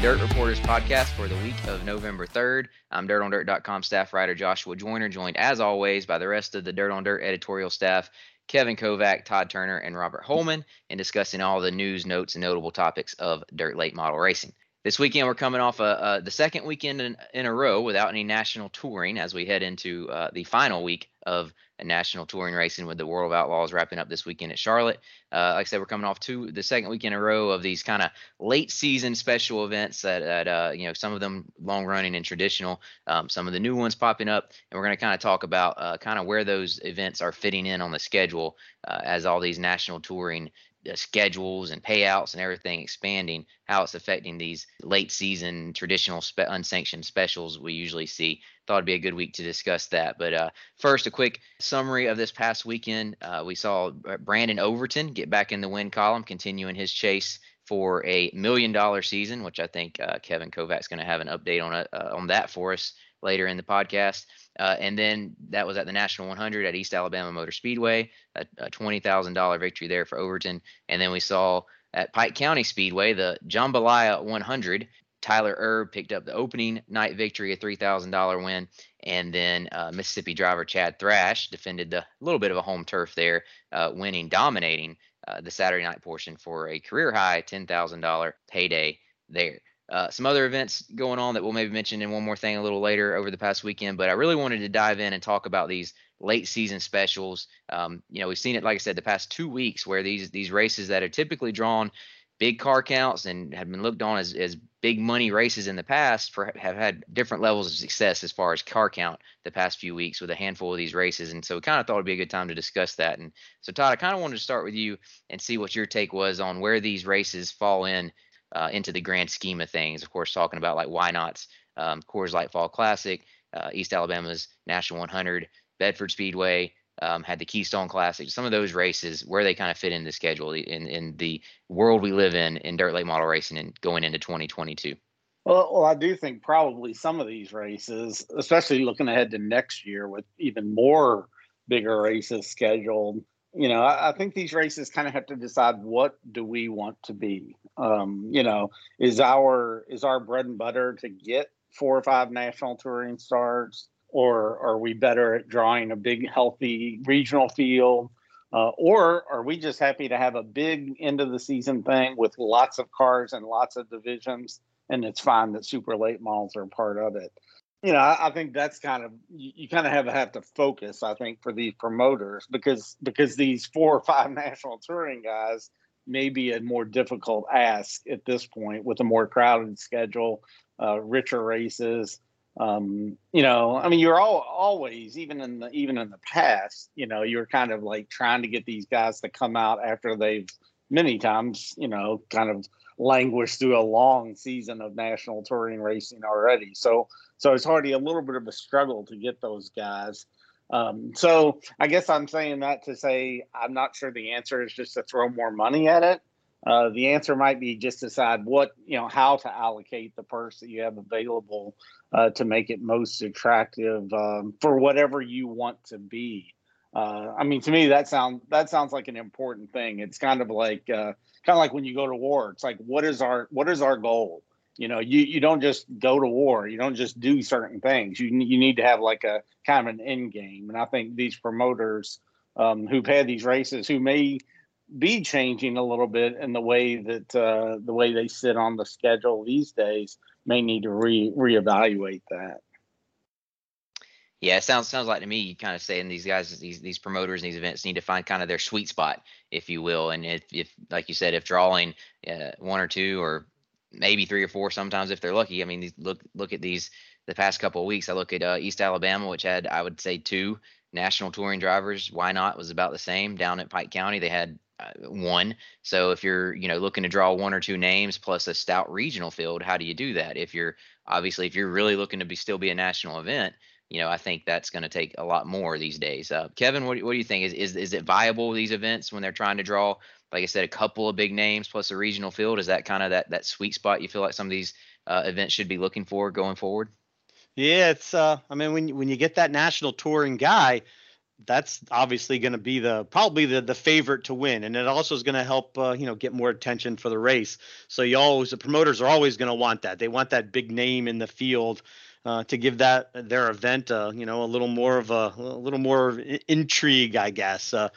Dirt Reporters podcast for the week of November 3rd. I'm DirtOnDirt.com staff writer Joshua Joyner, joined as always by the rest of the Dirt on Dirt editorial staff, Kevin Kovac, Todd Turner, and Robert Holman, in discussing all the news, notes, and notable topics of dirt late model racing. This weekend, we're coming off a, the second weekend in, in, a row without any national touring as we head into uh, the final week of national touring racing with the World of Outlaws wrapping up this weekend at Charlotte. Uh, like I said, we're coming off two the second week in a row of these kind of late season special events that, that uh, you know some of them long running and traditional, um, some of the new ones popping up, and we're going to kind of talk about uh, kind of where those events are fitting in on the schedule uh, as all these national touring schedules and payouts and everything expanding, how it's affecting these late season traditional spe- unsanctioned specials we usually see. Thought it'd be a good week to discuss that. But uh, first, a quick summary of this past weekend. Uh, we saw Brandon Overton get back in the win column, continuing his chase for a million dollar season, which I think uh, Kevin Kovac's going to have an update on uh, on that for us later in the podcast. Uh, and then that was at the National 100 at East Alabama Motor Speedway, a, a $20,000 victory there for Overton. And then we saw at Pike County Speedway, the Jambalaya 100. Tyler Erb picked up the opening night victory, a $3,000 win. And then uh, Mississippi driver Chad Thrash defended the little bit of a home turf there, uh, winning, dominating uh, the Saturday night portion for a career high $10,000 payday there. Uh, some other events going on that we'll maybe mention in one more thing a little later over the past weekend. But I really wanted to dive in and talk about these late season specials. Um, you know, we've seen it, like I said, the past two weeks where these these races that are typically drawn big car counts and have been looked on as, as big money races in the past for have had different levels of success as far as car count the past few weeks with a handful of these races and so we kind of thought it'd be a good time to discuss that and so todd i kind of wanted to start with you and see what your take was on where these races fall in uh, into the grand scheme of things. Of course, talking about like Whynot um, Coors Light Fall Classic, uh, East Alabama's National 100, Bedford Speedway. Um, had the Keystone Classic, some of those races where they kind of fit in the schedule in, in the world we live in in dirt late model racing and going into 2022. Well, well, I do think probably some of these races, especially looking ahead to next year with even more bigger races scheduled, you know, I, I think these races kind of have to decide what do we want to be. Um, you know, is our is our bread and butter to get four or five national touring starts, or are we better at drawing a big, healthy regional field? Uh, or are we just happy to have a big end of the season thing with lots of cars and lots of divisions, and it's fine that super late models are part of it? You know, I, I, think that's kind of you, you kind of have to have to focus. I think for these promoters because because these four or five national touring guys may be a more difficult ask at this point with a more crowded schedule, uh, richer races. Um, you know, I mean, you're all always even in the even in the past, you know, you're kind of like trying to get these guys to come out after they've many times, you know, kind of languished through a long season of national touring racing already. So so it's already a little bit of a struggle to get those guys. Um, so I guess I'm saying that to say I'm not sure the answer is just to throw more money at it. Uh, the answer might be just decide what you know how to allocate the purse that you have available uh, to make it most attractive um, for whatever you want to be. Uh, I mean, to me, that sounds that sounds like an important thing. It's kind of like uh, kind of like when you go to war. It's like what is our what is our goal? You know, you you don't just go to war. You don't just do certain things. You you need to have like a kind of an end game. And I think these promoters um, who've had these races, who may be changing a little bit in the way that uh, the way they sit on the schedule these days, may need to re reevaluate that. Yeah, it sounds sounds like to me you kind of saying these guys, these these promoters, these events need to find kind of their sweet spot, if you will. And if, if like you said, if drawing uh, one or two or maybe three or four sometimes if they're lucky. I mean, these, look look at these the past couple of weeks. I look at uh, East Alabama, which had I would say two national touring drivers. Whynot was about the same down at Pike County. They had uh, one. So if you're you know looking to draw one or two names plus a stout regional field, how do you do that? If you're obviously if you're really looking to be still be a national event, you know, I think that's going to take a lot more these days. Uh, Kevin, what, what do you think? Is, is is it viable these events when they're trying to draw, like I said, a couple of big names plus a regional field? Is that kind of that that sweet spot you feel like some of these uh, events should be looking for going forward? Yeah, it's. Uh, I mean, when when you get that national touring guy, that's obviously going to be the probably the the favorite to win, and it also is going to help uh, you know get more attention for the race. So you always the promoters are always going to want that. They want that big name in the field. Uh, to give that their event, uh, you know, a little more of a, a little more intrigue, I guess. Uh,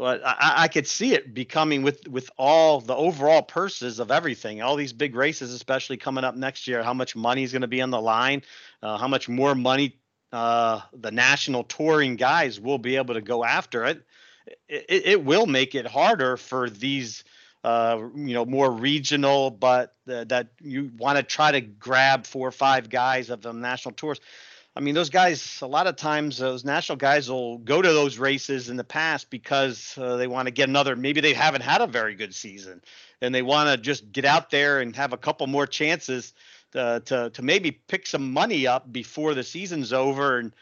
but I, I, could see it becoming with with all the overall purses of everything, all these big races, especially coming up next year. How much money is going to be on the line? Uh, how much more money uh, the national touring guys will be able to go after it, it, it will make it harder for these, uh, you know, more regional, but uh, that you want to try to grab four or five guys of the national tours. I mean, those guys, a lot of times, those national guys will go to those races in the past because uh, they want to get another, maybe they haven't had a very good season and they want to just get out there and have a couple more chances uh, to to maybe pick some money up before the season's over and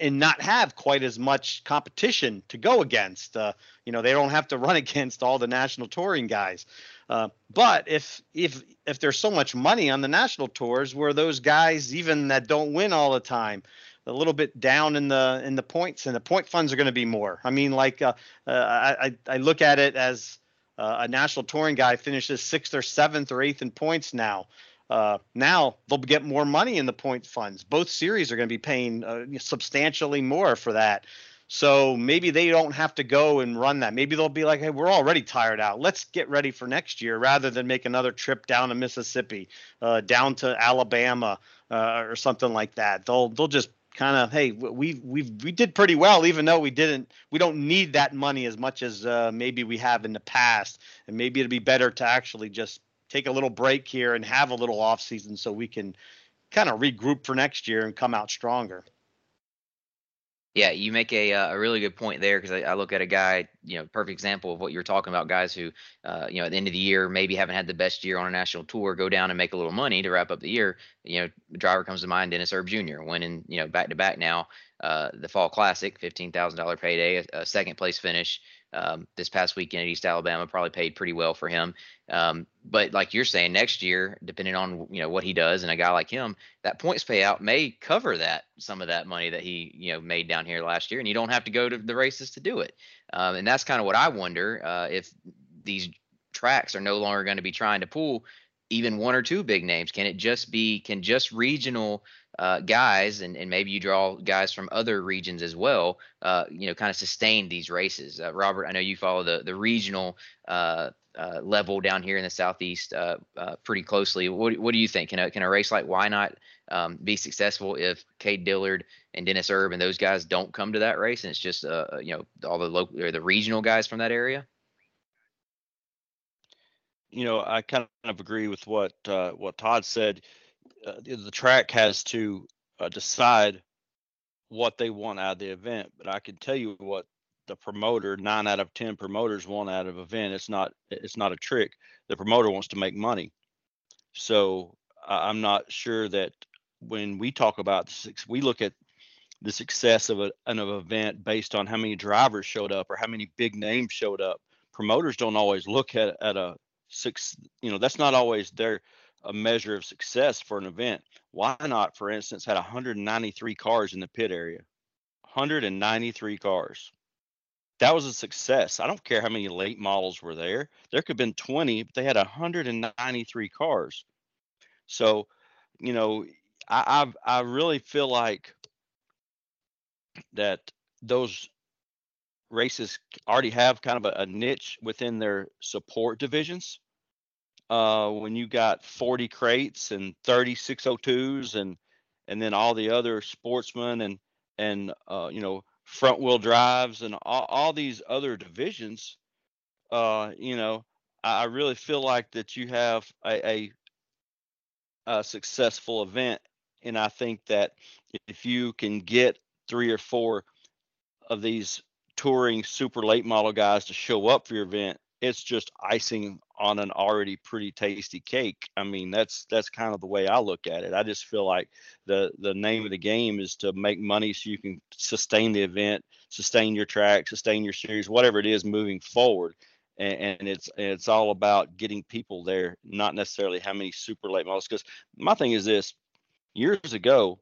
and not have quite as much competition to go against. Uh, you know, they don't have to run against all the national touring guys. Uh, but if if if there's so much money on the national tours, where those guys even that don't win all the time, a little bit down in the in the points, and the point funds are going to be more. I mean, like uh, uh, I I look at it as uh, a national touring guy finishes sixth or seventh or eighth in points now. Uh, now they'll get more money in the point funds. Both series are going to be paying substantially more for that. So maybe they don't have to go and run that. Maybe they'll be like, "Hey, we're already tired out. Let's get ready for next year," rather than make another trip down to Mississippi, uh, down to Alabama, uh, or something like that. They'll they'll just kind of, "Hey, we we we did pretty well, even though we didn't. We don't need that money as much as uh, maybe we have in the past, and maybe it'd be better to actually just take a little break here and have a little off season so we can kind of regroup for next year and come out stronger. Yeah, you make a uh, a really good point there because I, I, look at a guy, you know, perfect example of what you're talking about. Guys who, uh, you know, at the end of the year maybe haven't had the best year on a national tour, go down and make a little money to wrap up the year. You know, driver comes to mind, Dennis Erb Jr. winning, you know, back to back now, uh, the Fall Classic, fifteen thousand dollar payday, a, a second place finish um, this past weekend at East Alabama probably paid pretty well for him. Um, but like you're saying, next year, depending on you know what he does, and a guy like him, that points payout may cover that some of that money that he you know made down here last year, and you don't have to go to the races to do it. Um, and that's kind of what I wonder uh, if these tracks are no longer going to be trying to pull even one or two big names. Can it just be can just regional uh, guys, and, and maybe you draw guys from other regions as well, uh, you know, kind of sustain these races. Uh, Robert, I know you follow the the regional uh, uh, level down here in the southeast uh, pretty closely. What what do you think? Can a can a race like Whynot um, be successful if Cade Dillard and Dennis Erb and those guys don't come to that race, and it's just you know all the local or the regional guys from that area? You know, I kind of agree with what what Todd said uh, the track has to uh, decide what they want out of the event. But I can tell you what the promoter, nine out of ten promoters want out of event. It's not it's not a trick. The promoter wants to make money. So I'm not sure that when we talk about we look at the success of a, an event based on how many drivers showed up or how many big names showed up. Promoters don't always look at at a six. You know, that's not always their a measure of success for an event. Whynot, for instance, had 193 cars in the pit area? 193 cars. That was a success. I don't care how many late models were there. There could have been 20, but they had 193 cars. So, you know, I I, I really feel like that those races already have kind of a, a niche within their support divisions uh, when you got 40 crates and 30 602s and and then all the other sportsmen and and uh, you know front wheel drives and all, all these other divisions uh, you know I, really feel like that you have a, a, a successful event. And I think that if you can get three or four of these touring super late model guys to show up for your event it's just icing on an already pretty tasty cake. I mean, that's that's kind of the way I look at it. I just feel like the the name of the game is to make money so you can sustain the event, sustain your track, sustain your series, whatever it is moving forward. And, and it's it's all about getting people there, not necessarily how many super late models. Because my thing is this: years ago,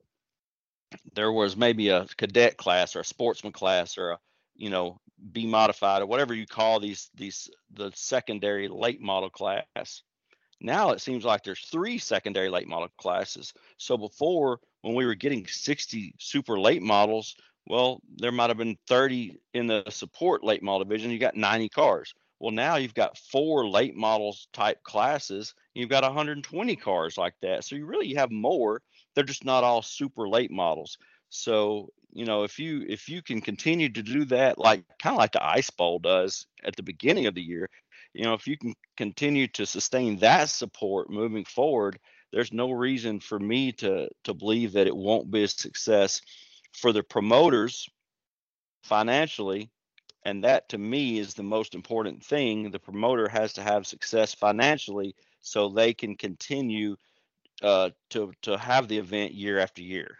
there was maybe a cadet class or a sportsman class or a you know, be modified or whatever you call these these the secondary late model class. Now it seems like there's three secondary late model classes. So before, when we were getting 60 super late models, well, there might have been 30 in the support late model division. You got 90 cars. Well, now you've got four late models type classes. You've got 120 cars like that. So you really have more. They're just not all super late models. So you know if you if you can continue to do that like kind of like the ice bowl does at the beginning of the year you know if you can continue to sustain that support moving forward there's no reason for me to to believe that it won't be a success for the promoters financially and that to me is the most important thing. The promoter has to have success financially so they can continue uh, to to have the event year after year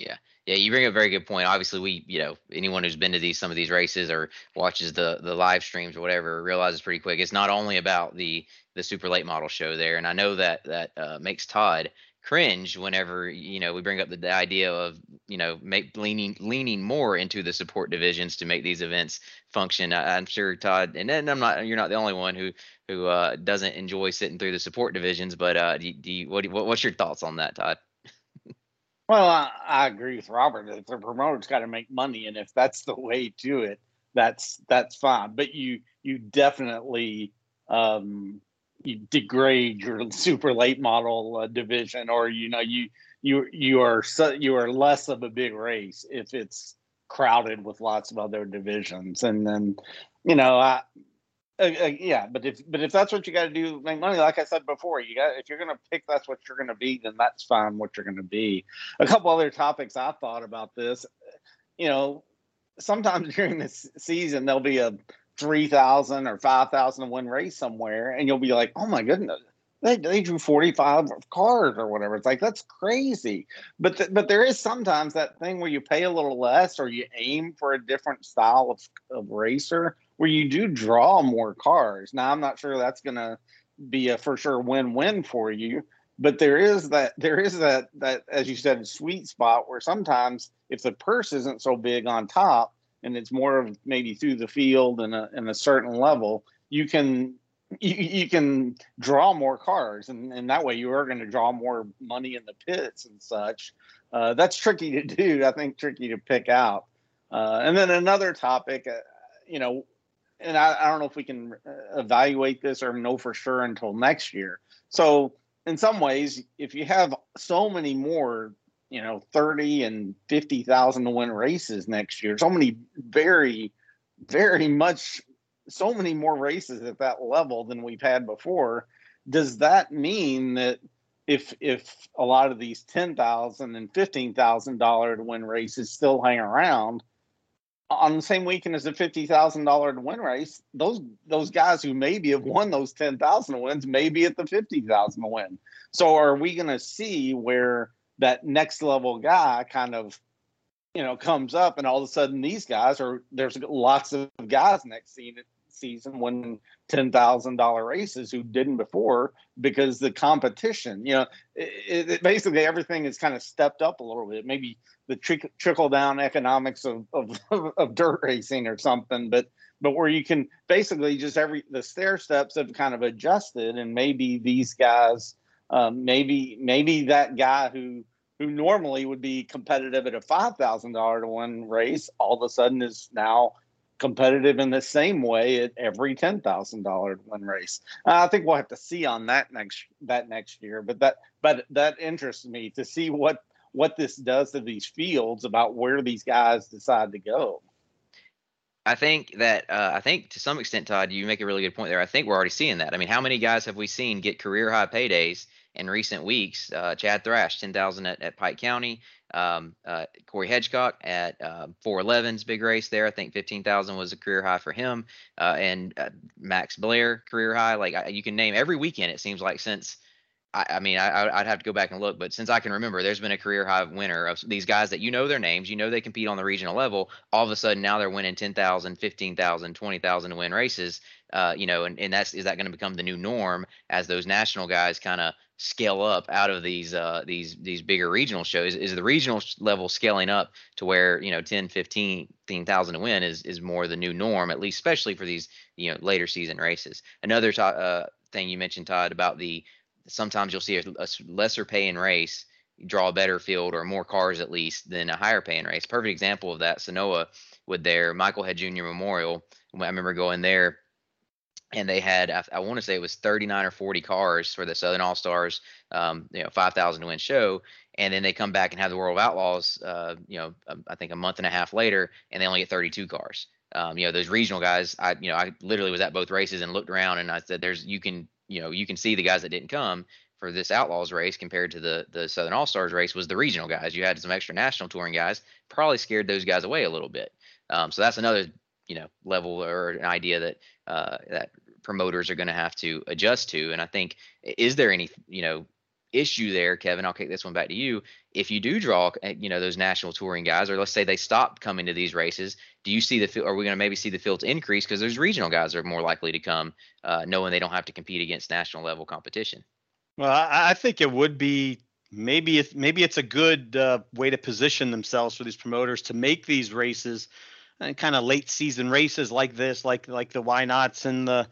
yeah, yeah, you bring up a very good point. Obviously, we, you know, anyone who's been to these some of these races or watches the the live streams or whatever realizes pretty quick it's not only about the the super late model show there, and I know that that uh, makes Todd cringe whenever you know we bring up the, the idea of you know make leaning leaning more into the support divisions to make these events function. I, am sure Todd, and then I'm not you're not the only one who who uh, doesn't enjoy sitting through the support divisions, but uh, do, do you, what, what what's your thoughts on that, Todd? Well, I, I agree with Robert. If the promoter's got to make money, and if that's the way to it, that's that's fine. But you you definitely um, you degrade your super late model uh, division, or you know you you you are you are less of a big race if it's crowded with lots of other divisions. And then you know I uh, uh, yeah, but if but if that's what you got to do, make money. Like I said before, you got if you're to pick that's what you're to be, then that's fine. What you're to be. A couple other topics I thought about this. You know, sometimes during this season there'll be a three thousand or five thousand win race somewhere, and you'll be like, oh my goodness. They, they drew 45 cars or whatever. It's like that's crazy. But th- but there is sometimes that thing where you pay a little less or you aim for a different style of, of racer where you do draw more cars. Now, I'm not sure that's going to be a for sure win-win for you, but there is that there is that that as you said sweet spot where sometimes if the purse isn't so big on top and it's more of maybe through the field and a, and a certain level, you can you, you can draw more cars and, and that way you are going to draw more money in the pits and such. Uh, that's tricky to do. I think tricky to pick out. Uh, and then another topic, uh, you know, and I, I, don't know if we can uh, evaluate this or know for sure until next year. So, in some ways, if you have so many more, you know, 30 and 50,000 to win races next year, so many very, very much, so many more races at that level than we've had before, does that mean that if if a lot of these ten thousand and fifteen thousand dollar to win races still hang around, on the same weekend as a fifty thousand dollar win race, those those guys who maybe have won those ten thousand wins maybe at the fifty thousand win. So are we going to see where that next level guy kind of, you know, comes up, and all of a sudden these guys are there's lots of guys next season season winning ten thousand dollar races who didn't before because the competition, you know, it, it, basically everything is kind of stepped up a little bit. Maybe the trick, trickle down economics of, of, of dirt racing or something, but but where you can basically just every the stair steps have kind of adjusted, and maybe these guys, um, maybe maybe that guy who who normally would be competitive at a five thousand dollar to one race, all of a sudden is now competitive in the same way at every ten thousand dollar win race. Uh, I think we'll have to see on that next that next year, but that but that interests me to see what what this does to these fields about where these guys decide to go. I think that uh, I think to some extent, Todd, you make a really good point there. I think we're already seeing that. I mean, how many guys have we seen get career high paydays in recent weeks? Uh, Chad Thrash, ten thousand at, at Pike County. Um, uh, Corey Hedgecock at uh, 411's big race there. I think 15,000 was a career high for him. Uh, and uh, Max Blair career high. Like I, you can name every weekend. It seems like since I, I mean, I, would have to go back and look, but since I can remember, there's been a career high winner of these guys that you know their names, you know they compete on the regional level. All of a sudden, now they're winning 10,000, 15,000, 20,000 to win races. Uh, you know, and, and that's is that going to become the new norm as those national guys kind of scale up out of these uh, these these bigger regional shows is the regional level scaling up to where you know 10 15,000 to win is is more the new norm at least especially for these you know later season races another to, uh, thing you mentioned Todd about the sometimes you'll see a, a lesser paying race draw a better field or more cars at least than a higher paying race perfect example of that Senoia with their Michael Head Jr. Memorial I remember going there and they had I, I want to say it was 39 or 40 cars for the Southern All Stars, um, you know, 5,000 to win show, and then they come back and have the World of Outlaws, uh, you know, um, I think a month and a half later, and they only get 32 cars. Um, you know, those regional guys, I you know, I literally was at both races and looked around and I said, "There's you can you know you can see the guys that didn't come." For this Outlaws race compared to the the Southern All Stars race was the regional guys. You had some extra national touring guys, probably scared those guys away a little bit. Um, so that's another you know level or an idea that uh, that promoters are going to have to adjust to. And I think is there any you know issue there, Kevin? I'll kick this one back to you. If you do draw eh, you know those national touring guys, or let's say they stop coming to these races, do you see the are we going to maybe see the fields increase because those regional guys are more likely to come, uh, knowing they don't have to compete against national level competition? Well, I, I think it would be maybe it's maybe it's a good uh, way to position themselves for these promoters to make these races kind of late season races like this, like like the Whynots and the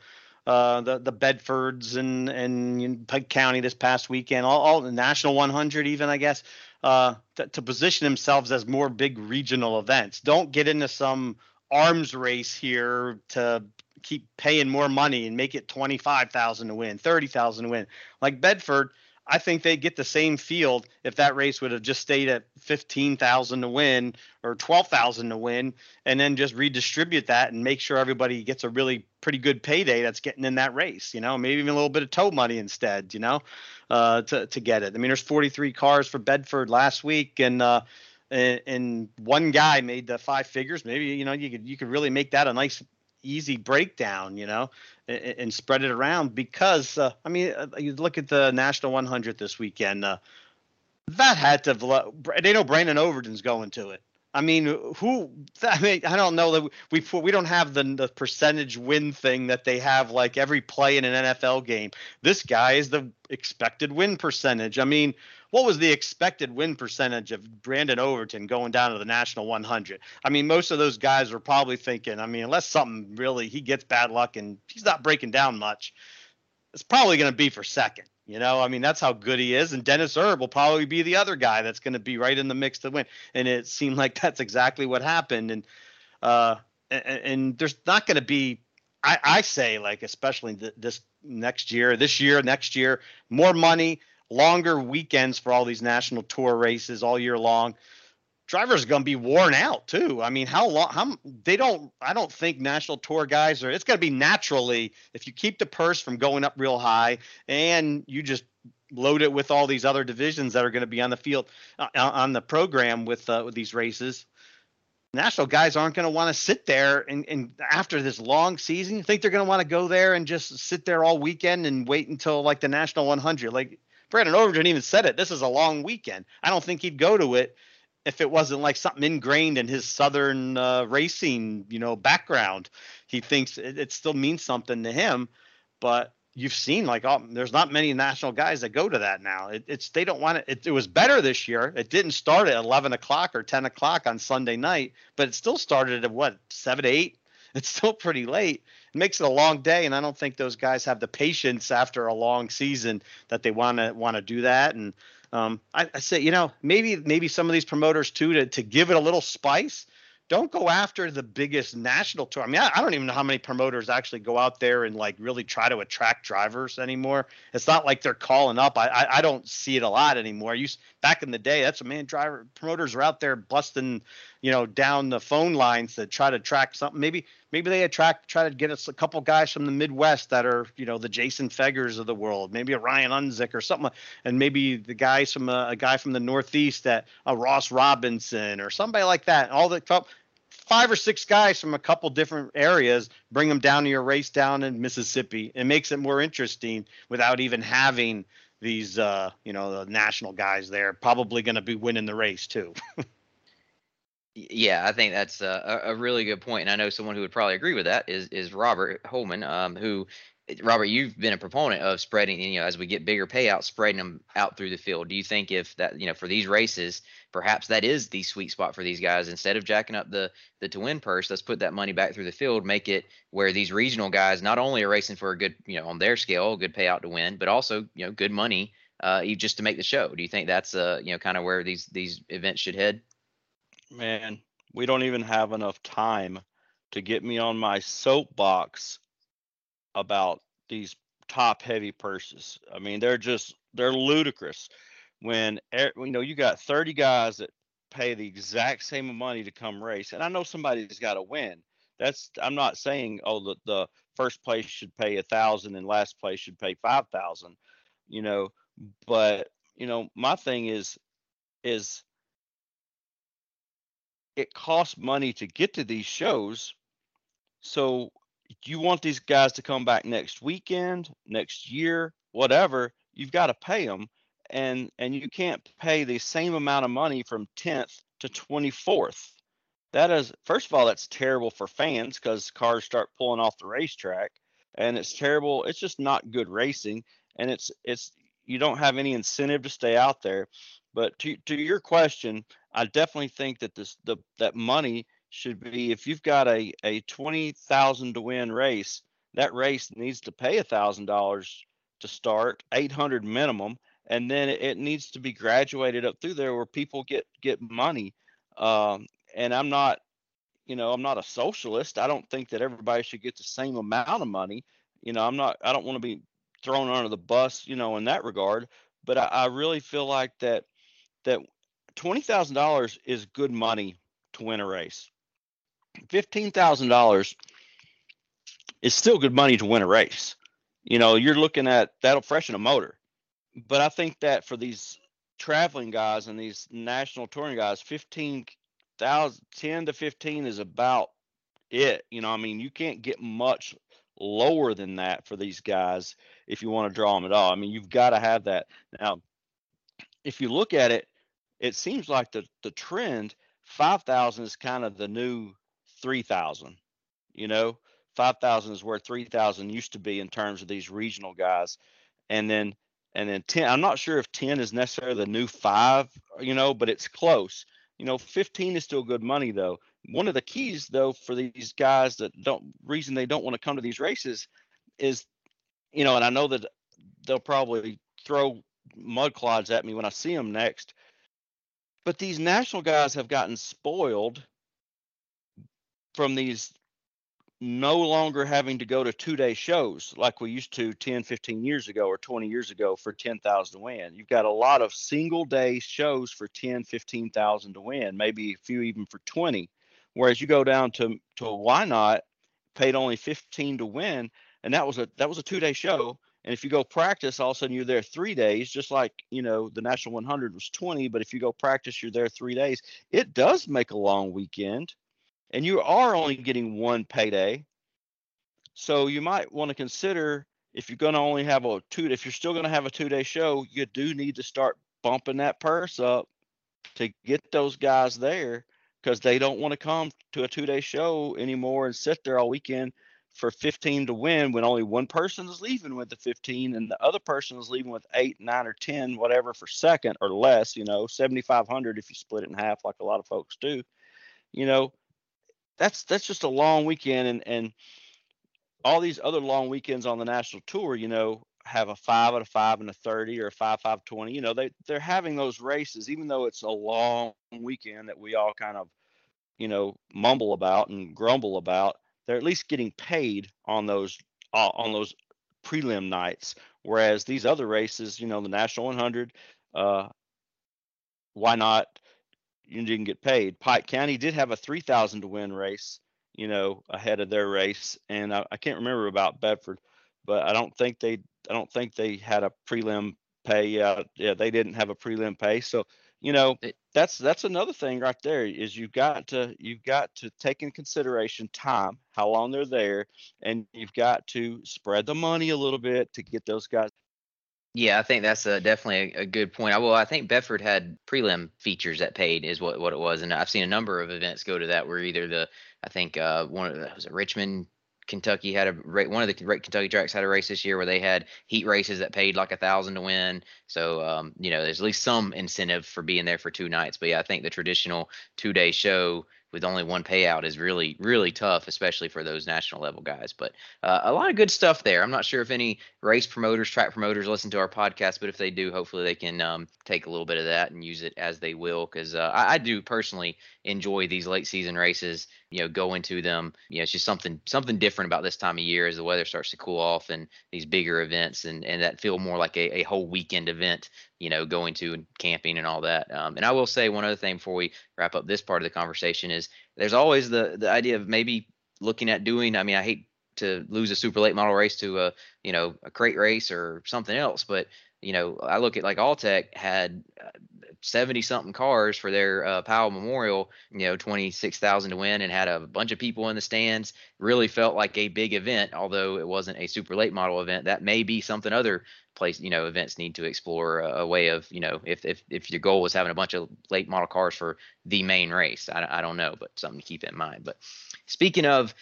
uh, the the Bedfords and and Pike County this past weekend, all, all the National 100 even I guess, uh, to, to position themselves as more big regional events. Don't get into some arms race here to keep paying more money and make it 25,000 to win, 30,000 to win. Like Bedford, I think they'd get the same field if that race would have just stayed at 15,000 to win or 12,000 to win and then just redistribute that and make sure everybody gets a really pretty good payday that's getting in that race, you know, maybe even a little bit of tow money instead, you know, uh, to, to get it. I mean, there's 43 cars for Bedford last week and, uh, and, and one guy made the five figures. Maybe, you know, you could, you could really make that a nice easy breakdown, you know, and, and spread it around because uh, I mean, uh, you look at the National 100 this weekend. Uh, that had to. They know Brandon Overton's going to it. I mean, who? I mean, I don't know that we we don't have the the percentage win thing that they have like every play in an NFL game. This guy is the expected win percentage. I mean, what was the expected win percentage of Brandon Overton going down to the National 100? I mean, most of those guys were probably thinking, I mean, unless something really he gets bad luck and he's not breaking down much, it's probably going to be for second. You know, I mean, that's how good he is. And Dennis Erb will probably be the other guy that's going to be right in the mix to win. And it seemed like that's exactly what happened. And uh, and, and there's not going to be, I, I say, like especially th- this next year, this year, next year, more money, longer weekends for all these national tour races all year long. Drivers are going to be worn out too. I mean, how long? How they don't? I don't think national tour guys are. It's going to be naturally if you keep the purse from going up real high and you just load it with all these other divisions that are going to be on the field uh, on the program with uh, with these races. National guys aren't going to want to sit there and, and after this long season, you think they're going to want to go there and just sit there all weekend and wait until like the national 100? Like Brandon Overton even said it. This is a long weekend. I don't think he'd go to it if it wasn't like something ingrained in his southern uh, racing, you know, background. He thinks it, it, still means something to him, but you've seen like oh, there's not many national guys that go to that now. It, it's they don't want it, it. was better this year. It didn't start at 11 o'clock or 10 o'clock on Sunday night, but it still started at what seven to eight. It's still pretty late makes it a long day, and I don't think those guys have the patience after a long season that they want to want to do that. And um, I, I say, you know, maybe maybe some of these promoters too to to give it a little spice don't go after the biggest national tour. I mean, I, I, don't even know how many promoters actually go out there and like really try to attract drivers anymore. It's not like they're calling up. I I, I don't see it a lot anymore. You back in the day, that's a man driver promoters are out there busting, you know, down the phone lines to try to track something. Maybe maybe they attract try to get us a couple guys from the Midwest that are you know the Jason Fegers of the world, maybe a Ryan Unzicker or something, and maybe the guys from a, uh, a guy from the Northeast that a Ross Robinson or somebody like that. All the five or six guys from a couple different areas, bring them down to your race down in Mississippi. It makes it more interesting without even having these, uh, you know, the national guys there. Probably going to be winning the race too. yeah, I think that's a, a, really good point, and I know someone who would probably agree with that is is Robert Holman, um, who Robert, you've been a proponent of spreading, you know, as we get bigger payouts, spreading them out through the field. Do you think if that, you know, for these races, perhaps that is the sweet spot for these guys? Instead of jacking up the the to win purse, let's put that money back through the field, make it where these regional guys not only are racing for a good, you know, on their scale, a good payout to win, but also, you know, good money, uh, just to make the show. Do you think that's, uh, you know, kind of where these these events should head? Man, we don't even have enough time to get me on my soapbox about these top heavy purses. I mean, they're just they're ludicrous. When you know you got 30 guys that pay the exact same money to come race, and I know somebody's got to win. That's I'm not saying oh the the first place should pay a thousand and last place should pay five thousand, you know. But you know my thing is is it costs money to get to these shows. So you want these guys to come back next weekend, next year, whatever, you've got to pay them and and you can't pay the same amount of money from 10th to 24th. That is first of all that's terrible for fans cuz cars start pulling off the racetrack and it's terrible. It's just not good racing and it's it's you don't have any incentive to stay out there. But to to your question, I definitely think that this the that money should be if you've got a a twenty thousand to win race, that race needs to pay a thousand dollars to start, eight hundred minimum, and then it, needs to be graduated up through there where people get get money. Um, and I'm not, you know, I'm not a socialist. I don't think that everybody should get the same amount of money. You know, I'm not. I don't want to be thrown under the bus, you know, in that regard. But I, I really feel like that that twenty thousand dollars is good money to win a race fifteen thousand dollars is still good money to win a race. You know, you're looking at that'll freshen a motor. But I think that for these traveling guys and these national touring guys, 15,000, 10 to 15 is about it. You know, I mean, you can't get much lower than that for these guys if you want to draw them at all. I mean, you've got to have that. Now, if you look at it, it seems like the the trend 5,000 is kind of the new three thousand. You know, five thousand is where three thousand used to be in terms of these regional guys, and then and then ten. I'm not sure if ten is necessarily the new five. Uh, you know, but it's close. You know, 15 is still good money though. One of the keys though for these guys that don't reason they don't want to come to these races is, you know, and I know that they'll probably throw mud clods at me when I see them next. But these national guys have gotten spoiled from these no longer having to go to two day shows like we used to 10, 15 years ago or 20 years ago for 10,000 to win. You've got a lot of single day shows for 10, 15,000 to win, maybe a few even for 20. Whereas you go down to, to Whynot paid only 15 to win. And that was a, that was a two day show. And if you go practice, all of a sudden you're there three days, just like, you know, the National 100 was 20. But if you go practice, you're there three days. It does make a long weekend and you are only getting one payday. So you might want to consider if you're going to only have a two, if you're still going to have a two day show, you do need to start bumping that purse up to get those guys there because they don't want to come to a two day show anymore and sit there all weekend for 15 to win when only one person is leaving with the 15 and the other person is leaving with eight, nine, or 10, whatever for second or less, you know, 7,500 if you split it in half like a lot of folks do. You know, that's that's just a long weekend and and all these other long weekends on the national tour you know have a five and a five and a 30 or a five five 20 you know they they're having those races even though it's a long weekend that we all kind of you know mumble about and grumble about they're at least getting paid on those uh, on those prelim nights. Whereas these other races you know the national 100 uh Whynot you didn't get paid. Pike County did have a 3,000 to win race, you know, ahead of their race, and I, I, can't remember about Bedford, but I don't think they I don't think they had a prelim pay. Yeah, yeah, they didn't have a prelim pay. So you know that's that's another thing right there is you've got to you've got to take in consideration time, how long they're there, and you've got to spread the money a little bit to get those guys yeah, I think that's a, definitely a, a, good point. I, well, I think Bedford had prelim features that paid is what, what it was, and I've seen a number of events go to that where either the I think uh, one of the, was it Richmond Kentucky had a one of the Kentucky tracks had a race this year where they had heat races that paid like a thousand to win. So um, you know, there's at least some incentive for being there for two nights. But yeah, I think the traditional two day show with only one payout is really really tough especially for those national level guys but uh, a lot of good stuff there. I'm not sure if any race promoters track promoters listen to our podcast but if they do hopefully they can um, take a little bit of that and use it as they will because uh, I, I, do personally enjoy these late season races you know go into them. You know it's just something something different about this time of year as the weather starts to cool off and these bigger events and and that feel more like a, a whole weekend event you know going to and camping and all that um, and i will say one other thing before we wrap up this part of the conversation is there's always the the idea of maybe looking at doing i mean i hate to lose a super late model race to a you know a crate race or something else but you know i look at like alltech had uh, 70 something cars for their uh, Powell Memorial, you know, 26,000 to win and had a bunch of people in the stands. Really felt like a big event, although it wasn't a super late model event. That may be something other place, you know, events need to explore a, a way of, you know, if, if, if your goal was having a bunch of late model cars for the main race, I, I don't know, but something to keep in mind. But speaking of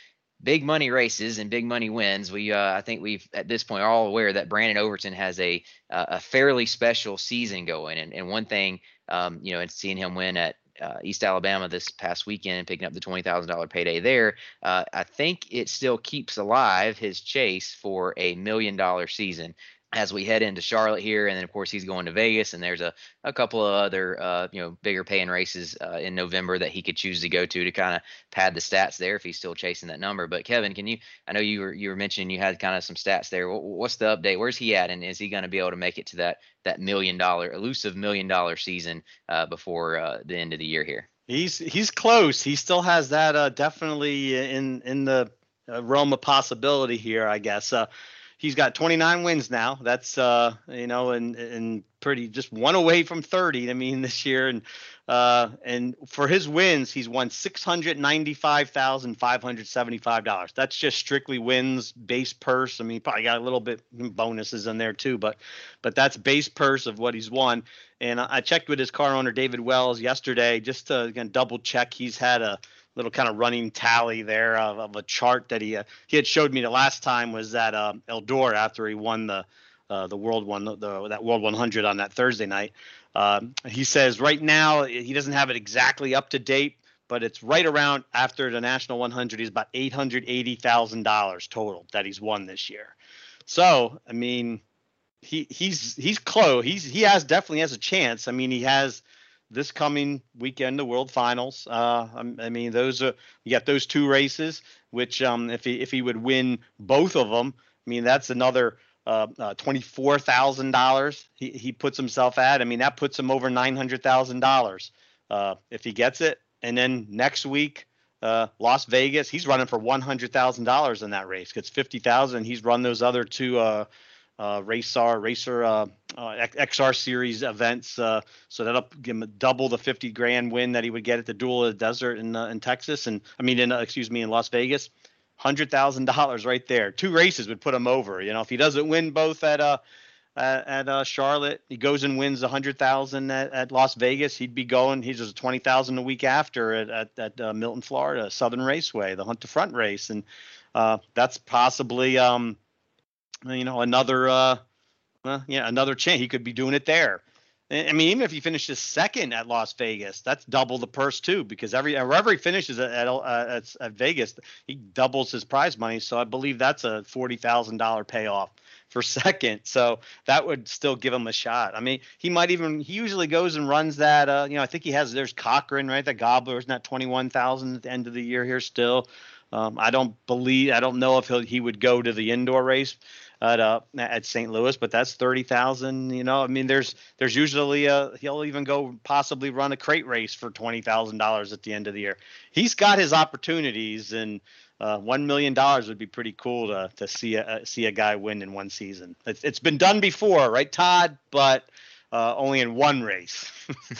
big money races and big money wins. We uh, I think we've at this point are all aware that Brandon Overton has a uh, a fairly special season going, and and one thing um, you know, and seeing him win at uh, East Alabama this past weekend and picking up the twenty thousand dollar payday there, uh, I think it still keeps alive his chase for a million dollar season as we head into Charlotte here, and then of course he's going to Vegas, and there's a, a couple of other uh, you know bigger paying races uh, in November that he could choose to go to to kind of pad the stats there if he's still chasing that number. But Kevin, can you? I know you were you were mentioning you had kind of some stats there. What's the update? Where's he at, and is he going to be able to make it to that that million dollar elusive million dollar season uh, before uh, the end of the year here? He's he's close. He still has that uh, definitely in in the uh, realm of possibility here, I guess he's got 29 wins now. That's uh, you know, and and pretty just one away from 30. I mean, this year, and uh, and for his wins, he's won six hundred ninety-five thousand five hundred seventy-five dollars. That's just strictly wins, base purse. I mean, probably got a little bit bonuses in there too, but but that's base purse of what he's won. And I checked with his car owner David Wells yesterday just to again double check. He's had a little kind of running tally there of, of a chart that he uh, he had showed me the last time was that uh, Eldora after he won the uh, the world one the, the, that world 100 on that Thursday night. Um, he says right now he doesn't have it exactly up to date, but it's right around after the national 100. He's about eight hundred eighty thousand dollars total that he's won this year. So I mean, he he's he's close. He's he has definitely has a chance. I mean, he has this coming weekend, the World Finals. Uh, I mean, those are you got those two races, which um, if he if he would win both of them, I mean that's another uh, uh, twenty four thousand dollars he he puts himself at. I mean that puts him over nine hundred thousand uh, dollars if he gets it. And then next week, uh, Las Vegas, he's running for one hundred thousand dollars in that race. Gets fifty thousand. He's run those other two uh, racer racer uh, uh, XR series events. Uh, so that'll give him double the 50 grand win that he would get at the Duel of the Desert in uh, in Texas, and I mean in uh, excuse me in Las Vegas. Hundred thousand dollars right there. Two races would put him over. You know, if he doesn't win both at uh at, at Charlotte, he goes and wins a hundred thousand at, at Las Vegas. He'd be going. He's just twenty thousand a week after at at, at Milton, Florida, Southern Raceway, the Hunt the Front race, and that's possibly um you know, another uh, uh, yeah, another chance. He could be doing it there. I mean, even if he finishes second at Las Vegas, that's double the purse too, because every wherever he finishes at at, at, at Vegas, he doubles his prize money. So I believe that's a forty thousand dollar payoff for second. So that would still give him a shot. I mean, he might even he usually goes and runs that. Uh, you know, I think he has there's Cochran right, the Gobbler is not twenty one thousand at the end of the year here still. Um, I don't believe I don't know if he he would go to the indoor race at uh, at St. Louis, but that's thirty thousand. You know, I mean, there's there's usually a he'll even go possibly run a crate race for twenty thousand dollars at the end of the year. He's got his opportunities, and uh, one million dollars would be pretty cool to to see a see a guy win in one season. It's, it's been done before, right, Todd? But uh, only in one race.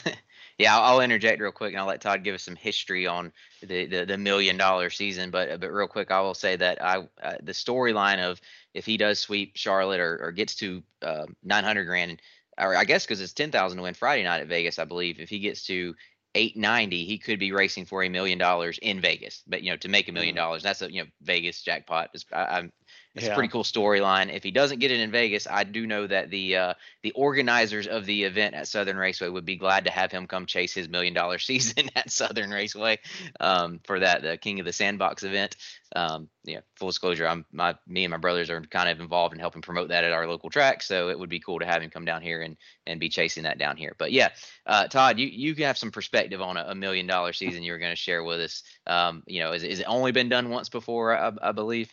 yeah, I'll, I'll, interject real quick, and I'll let Todd give us some history on the the, the million dollar season. But but real quick, I will say that I uh, the storyline of if he does sweep Charlotte or, or gets to uh, 900 grand, or I guess because it's 10,000 to win Friday night at Vegas, I believe. If he gets to 890, he could be racing for a million dollars in Vegas. But you know, to make a million Mm. dollars, that's a you know Vegas jackpot. I, I'm it's a pretty cool storyline. If he doesn't get it in Vegas, I do know that the uh, the organizers of the event at Southern Raceway would be glad to have him come chase his million dollar season at Southern Raceway um, for that the King of the Sandbox event. Um, yeah, full disclosure, I'm my me and my brothers are kind of involved in helping promote that at our local track, so it would be cool to have him come down here and and be chasing that down here. But yeah, uh, Todd, you you have some perspective on a, a million dollar season you were going to share with us. Um, you know, is, is it only been done once before? I, I believe.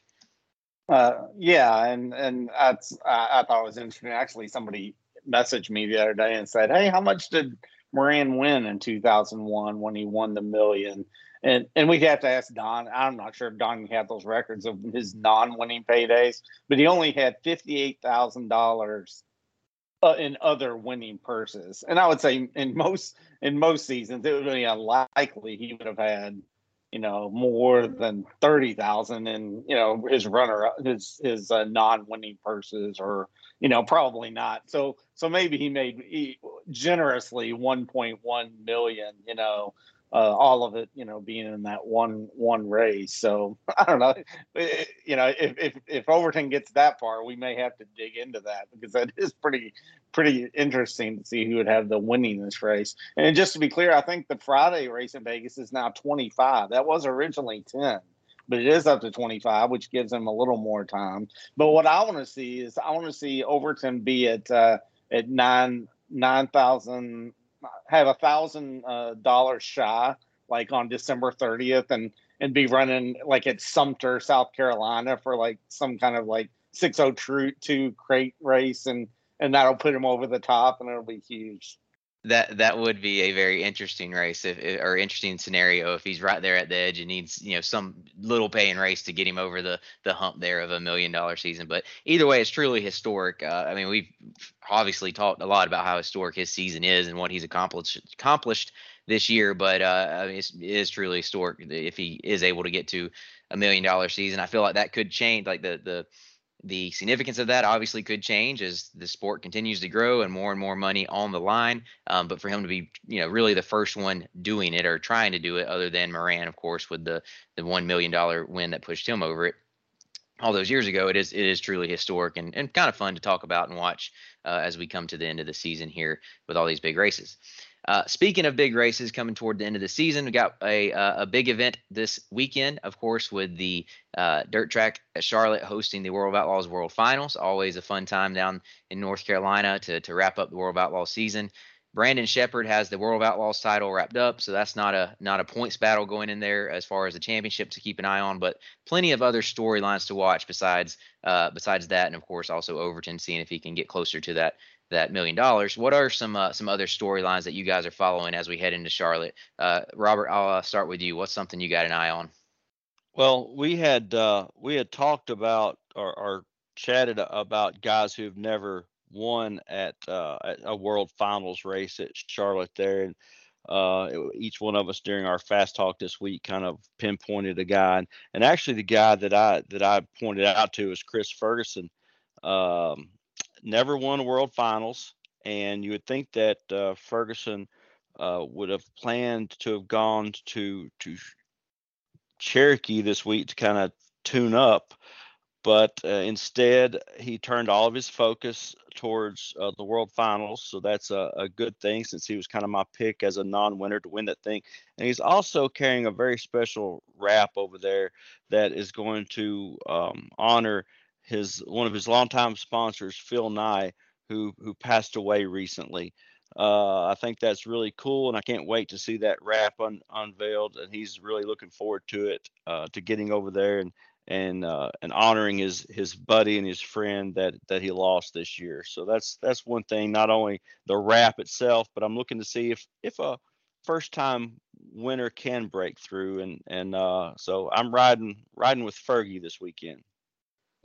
Uh, yeah, and and that's I, I thought it was interesting. Actually, somebody messaged me the other day and said, "Hey, how much did Moran win in 2001 when he won the million? And and we'd have to ask Don. I'm not sure if Don had those records of his non-winning paydays, but he only had fifty-eight thousand dollars uh, in other winning purses. And I would say in most in most seasons, it would be unlikely he would have had you know more than 30,000 in you know his runner his his uh, non-winning purses or you know probably not. So so maybe he made he, generously 1.1 million you know uh, all of it you know being in that one one race so i don't know Eh, you know if if if overton gets that far we may have to dig into that because that is pretty pretty interesting to see who would have the winning this race and just to be clear, I think the Friday race in Vegas is now 25. That was originally 10, but it is up to 25, which gives them a little more time. But what I want to see is I want to see Overton be at uh, at nine nine thousand, have a thousand uh, dollars shy, like on December 30th, and and be running like at Sumter, South Carolina, for like some kind of like 602 crate race, and and that'll put him over the top, and it'll be huge. That that would be a very interesting race if or interesting scenario if he's right there at the edge and needs you know some little paying race to get him over the the hump there of a million dollar season. But either way, it's truly historic. Uh, I mean, we've obviously talked a lot about how historic his season is and what he's accomplished accomplished this year. But uh, it's, it is truly historic if he is able to get to a million dollar season. I feel like that could change like the the the significance of that obviously could change as the sport continues to grow and more and more money on the line. Um, but for him to be, you know, really the first one doing it or trying to do it, other than Moran, of course, with the the one million dollar win that pushed him over it all those years ago, it is it is truly historic and, and kind of fun to talk about and watch uh, as we come to the end of the season here with all these big races. Uh, speaking of big races coming toward the end of the season, we got a uh, a big event this weekend, of course, with the uh, dirt track at Charlotte hosting the World of Outlaws World Finals. Always a fun time down in North Carolina to to wrap up the World of Outlaws season. Brandon Sheppard has the World of Outlaws title wrapped up, so that's not a not a points battle going in there as far as the championship to keep an eye on, but plenty of other storylines to watch besides uh, besides that, and of course also Overton seeing if he can get closer to that that million dollars. What are some uh, some other storylines that you guys are following as we head into Charlotte? Uh, Robert, I'll uh, start with you. What's something you got an eye on? Well, we had uh, we had talked about or, or chatted about guys who've never won at, uh, a World Finals race at Charlotte there, and uh, each one of us during our fast talk this week kind of pinpointed a guy, and, and actually the guy that I that I pointed out to is Chris Ferguson. Um, never won World Finals, and you would think that uh, Ferguson uh, would have planned to have gone to to Cherokee this week to kind of tune up, but uh, instead he turned all of his focus towards uh, the World Finals. So that's a, a good thing since he was kind of my pick as a non-winner to win that thing. And he's also carrying a very special wrap over there that is going to um, honor his one of his longtime sponsors, Phil Nye, who who passed away recently. Uh, I think that's really cool, and I can't wait to see that wrap un- unveiled. And he's really looking forward to it, uh, to getting over there and and uh, and honoring his his buddy and his friend that that he lost this year. So that's that's one thing. Not only the wrap itself, but I'm looking to see if if a first time winner can break through. And and uh, so I'm riding riding with Fergie this weekend.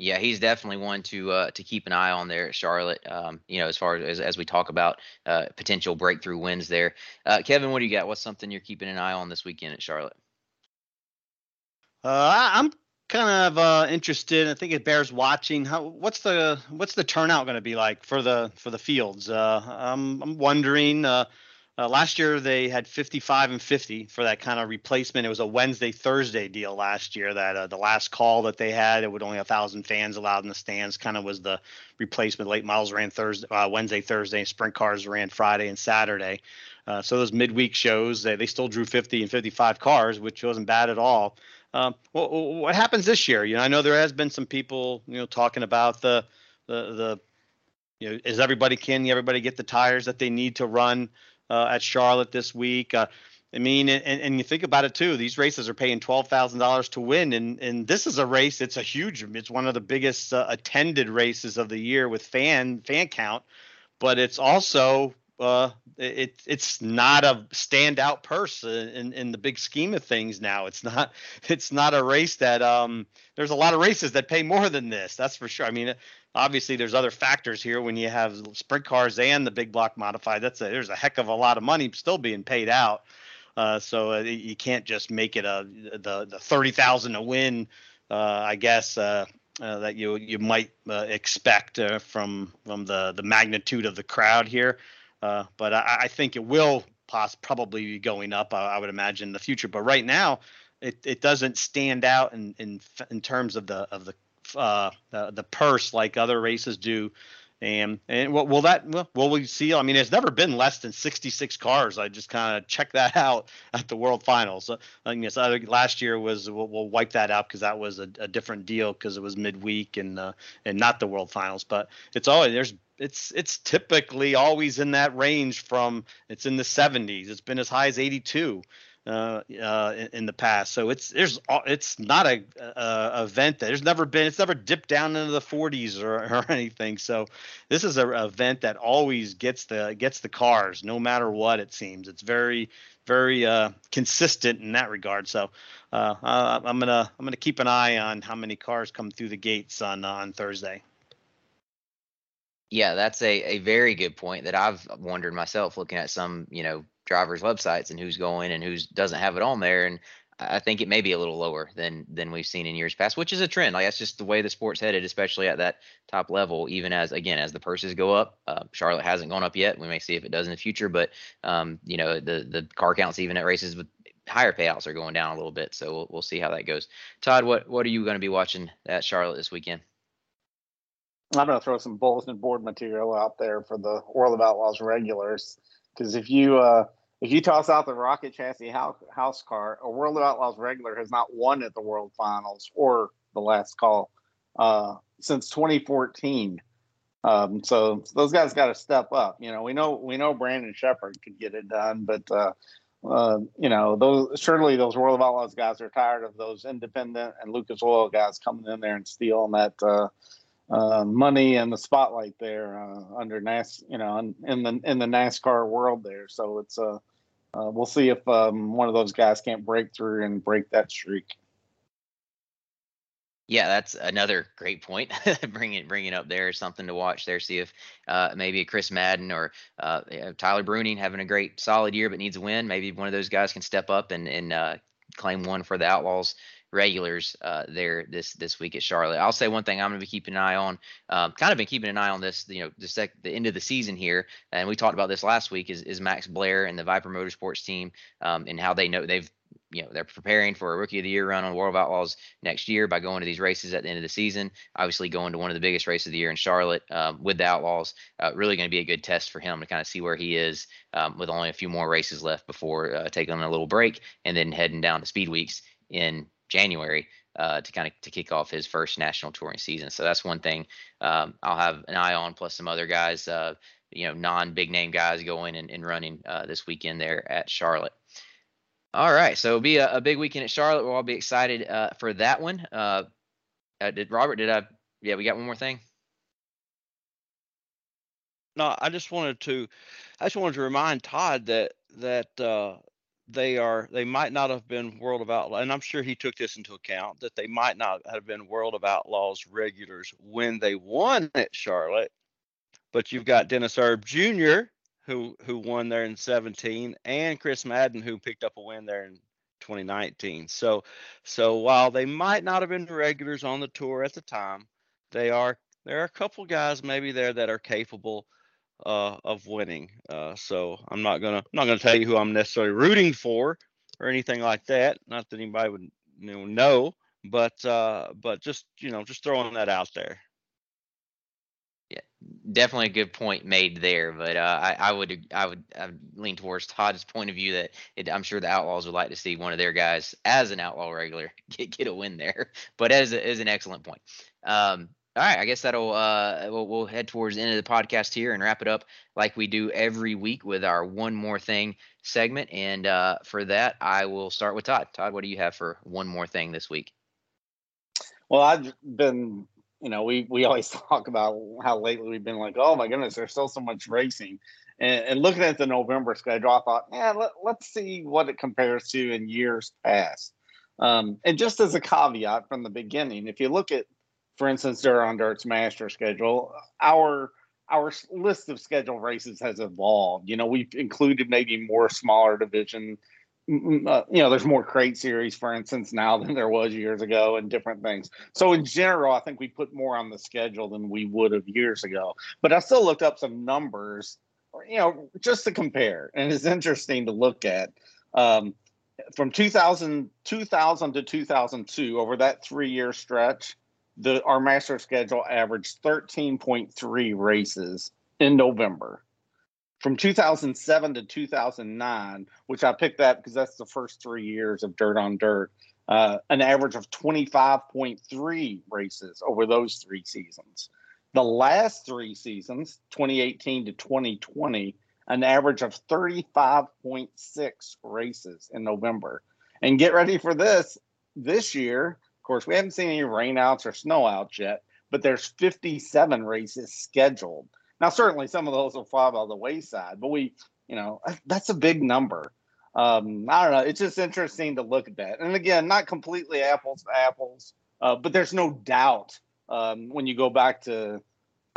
Yeah, he's definitely one to uh, to keep an eye on there at Charlotte. Um, you know, as far as as we talk about uh, potential breakthrough wins there. Uh, Kevin, what do you got? What's something you're keeping an eye on this weekend at Charlotte? Uh, I'm kind of uh, interested. I think it bears watching. How what's the what's the turnout going to be like for the for the fields? Uh, I'm I'm wondering. Uh, last year they had 55 and 50 for that kind of replacement. It was a Wednesday Thursday deal last year. That uh, the last call that they had, it would only a thousand fans allowed in the stands. Kind of was the replacement. Late models ran Thursday, uh, Wednesday, Thursday, sprint cars ran Friday and Saturday. Uh, so those midweek shows, they, they still drew 50 and 55 cars, which wasn't bad at all. Um, well, what happens this year? You know, I know there has been some people, you know, talking about the the the you know, is everybody can everybody get the tires that they need to run at Charlotte this week? Uh, I mean, and, and you think about it too. These races are paying twelve thousand dollars to win, and and this is a race. It's a huge. It's one of the biggest uh, attended races of the year with fan fan count, but it's also uh, it it's not a standout purse in, in the big scheme of things now. It's not it's not a race that um there's a lot of races that pay more than this. That's for sure. I mean, obviously there's other factors here when you have sprint cars and the big block modified. That's a, there's a heck of a lot of money still being paid out. Uh, so uh, you can't just make it a the the thirty thousand to win. Uh, I guess uh, uh, that you you might expect from from the the magnitude of the crowd here. But I, I, think it will poss- probably be going up. I, I, would imagine in the future. But right now, it, it doesn't stand out in, in in terms of the of the uh, the, the purse like other races do. And and what will that will we see? I mean, it's never been less than 66 cars. I just kind of checked that out at the World Finals. I guess last year was we'll, we'll wipe that out because that was a, a, different deal because it was midweek and uh, and not the World Finals. But it's always there's it's it's typically always in that range from it's in the 70s. It's been as high as 82 uh, uh, in, in, the past. So it's there's it's not a, a, event that there's never been it's never dipped down into the 40s or, or anything. So this is an event that always gets the gets the cars no matter what it seems. It's very very uh, consistent in that regard. So uh, I'm gonna I'm gonna keep an eye on how many cars come through the gates on on Thursday. Yeah, that's a, a very good point that I've wondered myself looking at some, you know, drivers' websites and who's going and who's doesn't have it on there. And I think it may be a little lower than than we've seen in years past, which is a trend. Like that's just the way the sport's headed, especially at that top level. Even as again as the purses go up, uh, Charlotte hasn't gone up yet. We may see if it does in the future, but um, you know the the car counts even at races with higher payouts are going down a little bit. So we'll, we'll see how that goes. Todd, what what are you going to be watching at Charlotte this weekend? I'm going to throw some bulletin board material out there for the World of Outlaws regulars because if you uh, if you toss out the rocket chassis house car, a World of Outlaws regular has not won at the World Finals or the last call uh, since 2014. Um, so those guys got to step up. You know, we know we know Brandon Sheppard could get it done, but uh, uh, you know, those surely those World of Outlaws guys are tired of those independent and Lucas Oil guys coming in there and stealing that uh, uh, money and the spotlight there uh, under NAS, you know, in, in, the in the NASCAR world there. So it's uh, uh, we'll see if um, one of those guys can't break through and break that streak. Yeah, that's another great point. bringing bringing up there, something to watch there. See if uh, maybe a Chris Madden or uh, Tyler Bruening having a great solid year but needs a win. Maybe one of those guys can step up and and uh, claim one for the Outlaws regulars uh, there this this week at Charlotte. I'll say one thing I'm going to be keeping an eye on. Um, kind of been keeping an eye on this, you know, the sec- the end of the season here, and we talked about this last week. Is is Max Blair and the Viper Motorsports team um, and how they know they've you know they're preparing for a rookie of the year run on World of Outlaws next year by going to these races at the end of the season. Obviously, going to one of the biggest races of the year in Charlotte um, with the Outlaws, uh, really going to be a good test for him to kind of see where he is um, with only a few more races left before uh, taking a little break and then heading down to Speed Weeks in January uh, to kind of to kick off his first national touring season. So that's one thing um, I'll have an eye on, plus some other guys, uh, you know, non big name guys going and, and running uh, this weekend there at Charlotte. All right, so it'll be a, a big weekend at Charlotte. We'll all be excited uh, for that one. Uh, uh, did Robert? Did I? Yeah, we got one more thing. No, I just wanted to, I just wanted to remind Todd that that they are they might not have been World of Outlaws, and I'm sure he took this into account that they might not have been World of Outlaws regulars when they won at Charlotte. But you've got Dennis Erb Jr. who who won there in 17, and Chris Madden who picked up a win there in 2019. So so while they might not have been regulars on the tour at the time, they are there are a couple guys maybe there that are capable uh, of winning. Uh, so I'm not gonna I'm not gonna tell you who I'm necessarily rooting for or anything like that. Not that anybody would you know, know but uh, but just you know just throwing that out there. Yeah, definitely a good point made there. But uh, I, I would I would I would lean towards Todd's point of view that it, I'm sure the Outlaws would like to see one of their guys as an Outlaw regular get get a win there. But as a, as an excellent point. Um, all right, I guess that'll uh, we'll, we'll head towards the end of the podcast here and wrap it up like we do every week with our one more thing segment. And uh, for that, I will start with Todd. Todd, what do you have for one more thing this week? Well, I've been, you know, we we always talk about how lately we've been like, oh my goodness, there's still so much racing. And, and looking at the November schedule, I thought, yeah, let, let's see what it compares to in years past. Um, and just as a caveat from the beginning, if you look at for instance, Dirt on Dirt's master schedule, our our list of scheduled races has evolved. You know, we've included maybe more smaller division. Uh, you know, there's more crate series, for instance, now than there was years ago, and different things. So in general, I think we put more on the schedule than we would have years ago. But I still looked up some numbers, you know, just to compare, and it's interesting to look at. Um, from 2000, 2000 to 2002, over that three year stretch, the our master schedule averaged 13.3 races in November. From 2007 to 2009, which I picked that because that's the first three years of Dirt on Dirt, uh, an average of 25.3 races over those three seasons. The last three seasons, 2018 to 2020, an average of 35.6 races in November. And get ready for this this year, course, we haven't seen any rainouts or snowouts yet, but there's 57 races scheduled. Now, certainly some of those will fall by the wayside, but we, you know, that's a big number. Um, I don't know. It's just interesting to look at that. And again, not completely apples to apples, uh, but there's no doubt um, when you go back to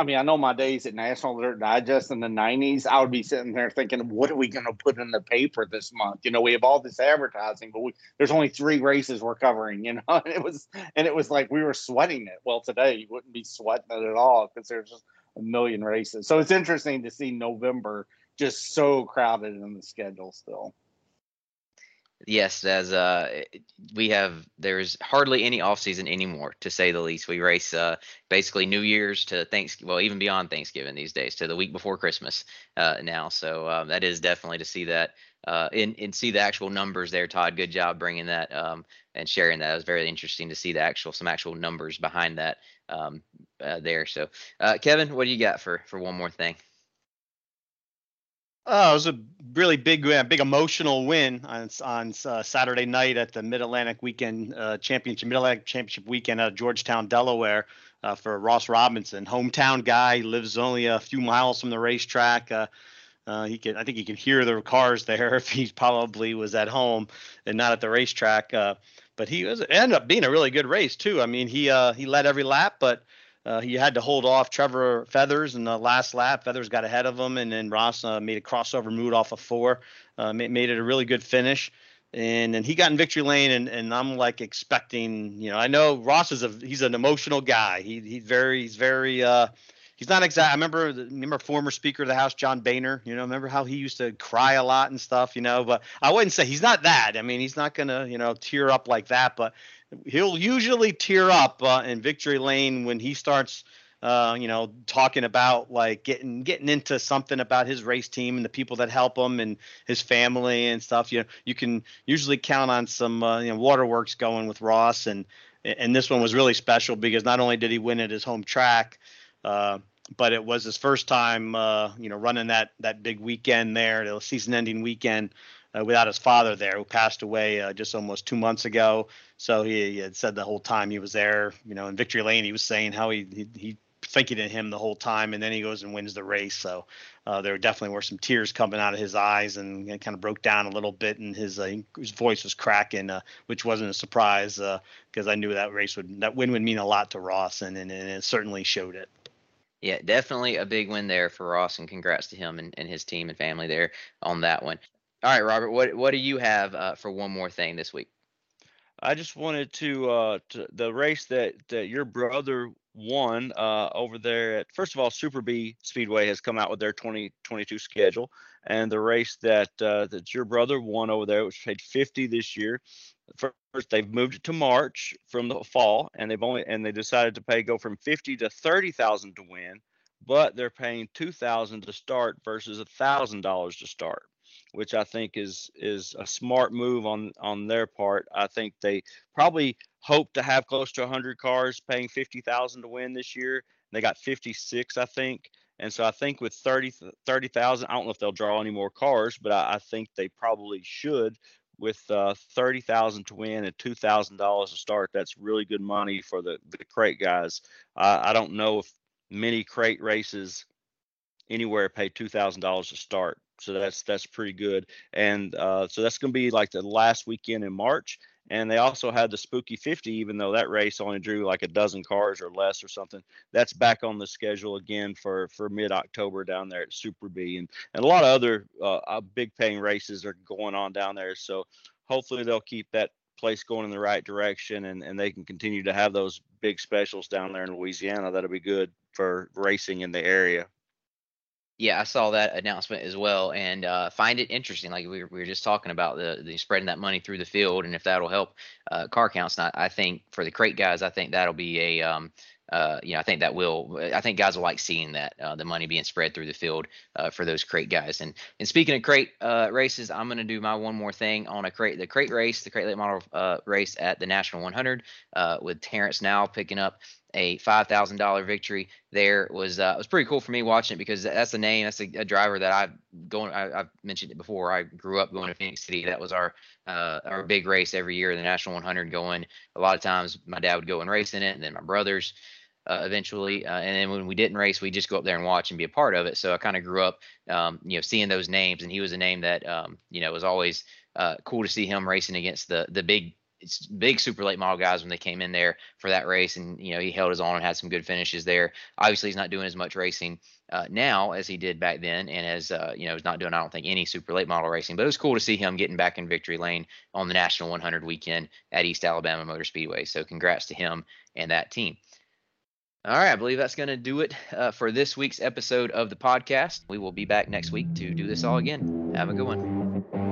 I mean, I know my days at National Dirt Digest in the 90s, I would be sitting there thinking, what are we going to put in the paper this month? You know, we have all this advertising, but we, there's only three races we're covering, you know, and it was, and it was like we were sweating it. Well, today you wouldn't be sweating it at all because there's just a million races. So it's interesting to see November just so crowded in the schedule still. Yes, as uh, we have, there's hardly any off season anymore, to say the least. We race uh, basically New Year's to Thanksgiving, well, even beyond Thanksgiving these days, to the week before Christmas uh, now. So um, that is definitely to see that uh, and, see the actual numbers there. Todd, good job bringing that um, and sharing that. It was very interesting to see the actual some actual numbers behind that um, uh, there. So, uh, Kevin, what do you got for for one more thing? Oh, it was a really big, uh, big emotional win on on uh, Saturday night at the Mid Atlantic Weekend uh, Championship, Mid Atlantic Championship Weekend at Georgetown, Delaware, uh, for Ross Robinson, hometown guy, lives only a few miles from the racetrack. Uh, uh, he can, I think, he can hear the cars there if he probably was at home and not at the racetrack. but he was ended up being a really good race too. I mean, he he led every lap, but uh, he had to hold off Trevor Feathers in the last lap. Feathers got ahead of him, and then Ross uh, made a crossover move off of four, uh, made, made, it a really good finish. And then he got in victory lane, and, and I'm like expecting, you know, I know Ross is a he's an emotional guy. He he's very he's very uh, he's not exact. I remember remember former Speaker of the House John Boehner. You know, remember how he used to cry a lot and stuff. You know, but I wouldn't say he's not that. I mean, he's not gonna you know tear up like that. But he'll usually tear up uh, in victory lane when he starts uh, you know talking about like getting getting into something about his race team and the people that help him and his family and stuff. You know you can usually count on some uh, you know waterworks going with ross and and this one was really special because not only did he win at his home track uh, but it was his first time uh, you know running that that big weekend there the season ending weekend uh, without his father there, who passed away uh, just almost two months ago. So he, he, had said the whole time he was there, you know, in victory lane, he was saying how he he, he thinking of him the whole time, and then he goes and wins the race. So uh, there definitely were some tears coming out of his eyes, and kind of broke down a little bit, and his uh, his voice was cracking, uh, which wasn't a surprise because uh, I knew that race would that win would mean a lot to Ross, and, and, and it certainly showed it. Yeah, definitely a big win there for Ross, and congrats to him and, and his team and family there on that one. All right, Robert, what what do you have uh, for one more thing this week? I just wanted to uh to the race that that your brother won uh, over there at first of all Super Bee Speedway has come out with their 2022 schedule and the race that uh, that your brother won over there which paid 50 this year first they've moved it to march from the fall and they've only and they decided to pay go from 50 to 30000 to win but they're paying 2000 to start versus a thousand dollars to start which I think is is a smart move on on their part. I think they probably hope to have close to 100 cars paying 50,000 to win this year. They got 56, I think. And so I think with 30 30,000, I don't know if they'll draw any more cars, but I, I think they probably should. With uh, 30,000 to win and $2,000 to start, that's really good money for the the crate guys. I don't know if many crate races anywhere pay $2,000 to start so that's that's pretty good. And uh, so that's going to be like the last weekend in March. And they also had the Spooky 50, even though that race only drew like a dozen cars or less or something. That's back on the schedule again for for mid October down there at Super Bee, and and a lot of other uh, uh, big paying races are going on down there. So hopefully they'll keep that place going in the right direction, and and they can continue to have those big specials down there in Louisiana. That'll be good for racing in the area. Yeah, I saw that announcement as well, and uh, find it interesting. Like we were, we were just talking about the, the spreading that money through the field, and if that'll help uh, car counts. Not, I think for the crate guys, I think that'll be a um, uh, you know, I think that will. I think guys will like seeing that uh, the money being spread through the field uh, for those crate guys. And and speaking of crate uh, races, I'm going to do my one more thing on a crate, the crate race, the crate late model uh, race at the National 100 uh, with Terrence now picking up a five thousand dollar victory there was uh, was pretty cool for me watching it because that's a name that's a, a driver that I've going I, have mentioned it before. I grew up going to Phenix City. That was our uh, our big race every year the National 100 going. A lot of times my dad would go and race in it and then my brothers uh, eventually uh, and then when we didn't race we just go up there and watch and be a part of it. So I kind of grew up um, you know seeing those names and he was a name that um, you know was always uh, cool to see him racing against the the big big super late model guys when they came in there for that race, and you know he held his own and had some good finishes there. Obviously, he's not doing as much racing uh, now as he did back then, and as uh, you know, he's not doing I don't think any super late model racing. But it was cool to see him getting back in victory lane on the National 100 weekend at East Alabama Motor Speedway. So congrats to him and that team. All right, I believe that's going to do it uh, for this week's episode of the podcast. We will be back next week to do this all again. Have a good one.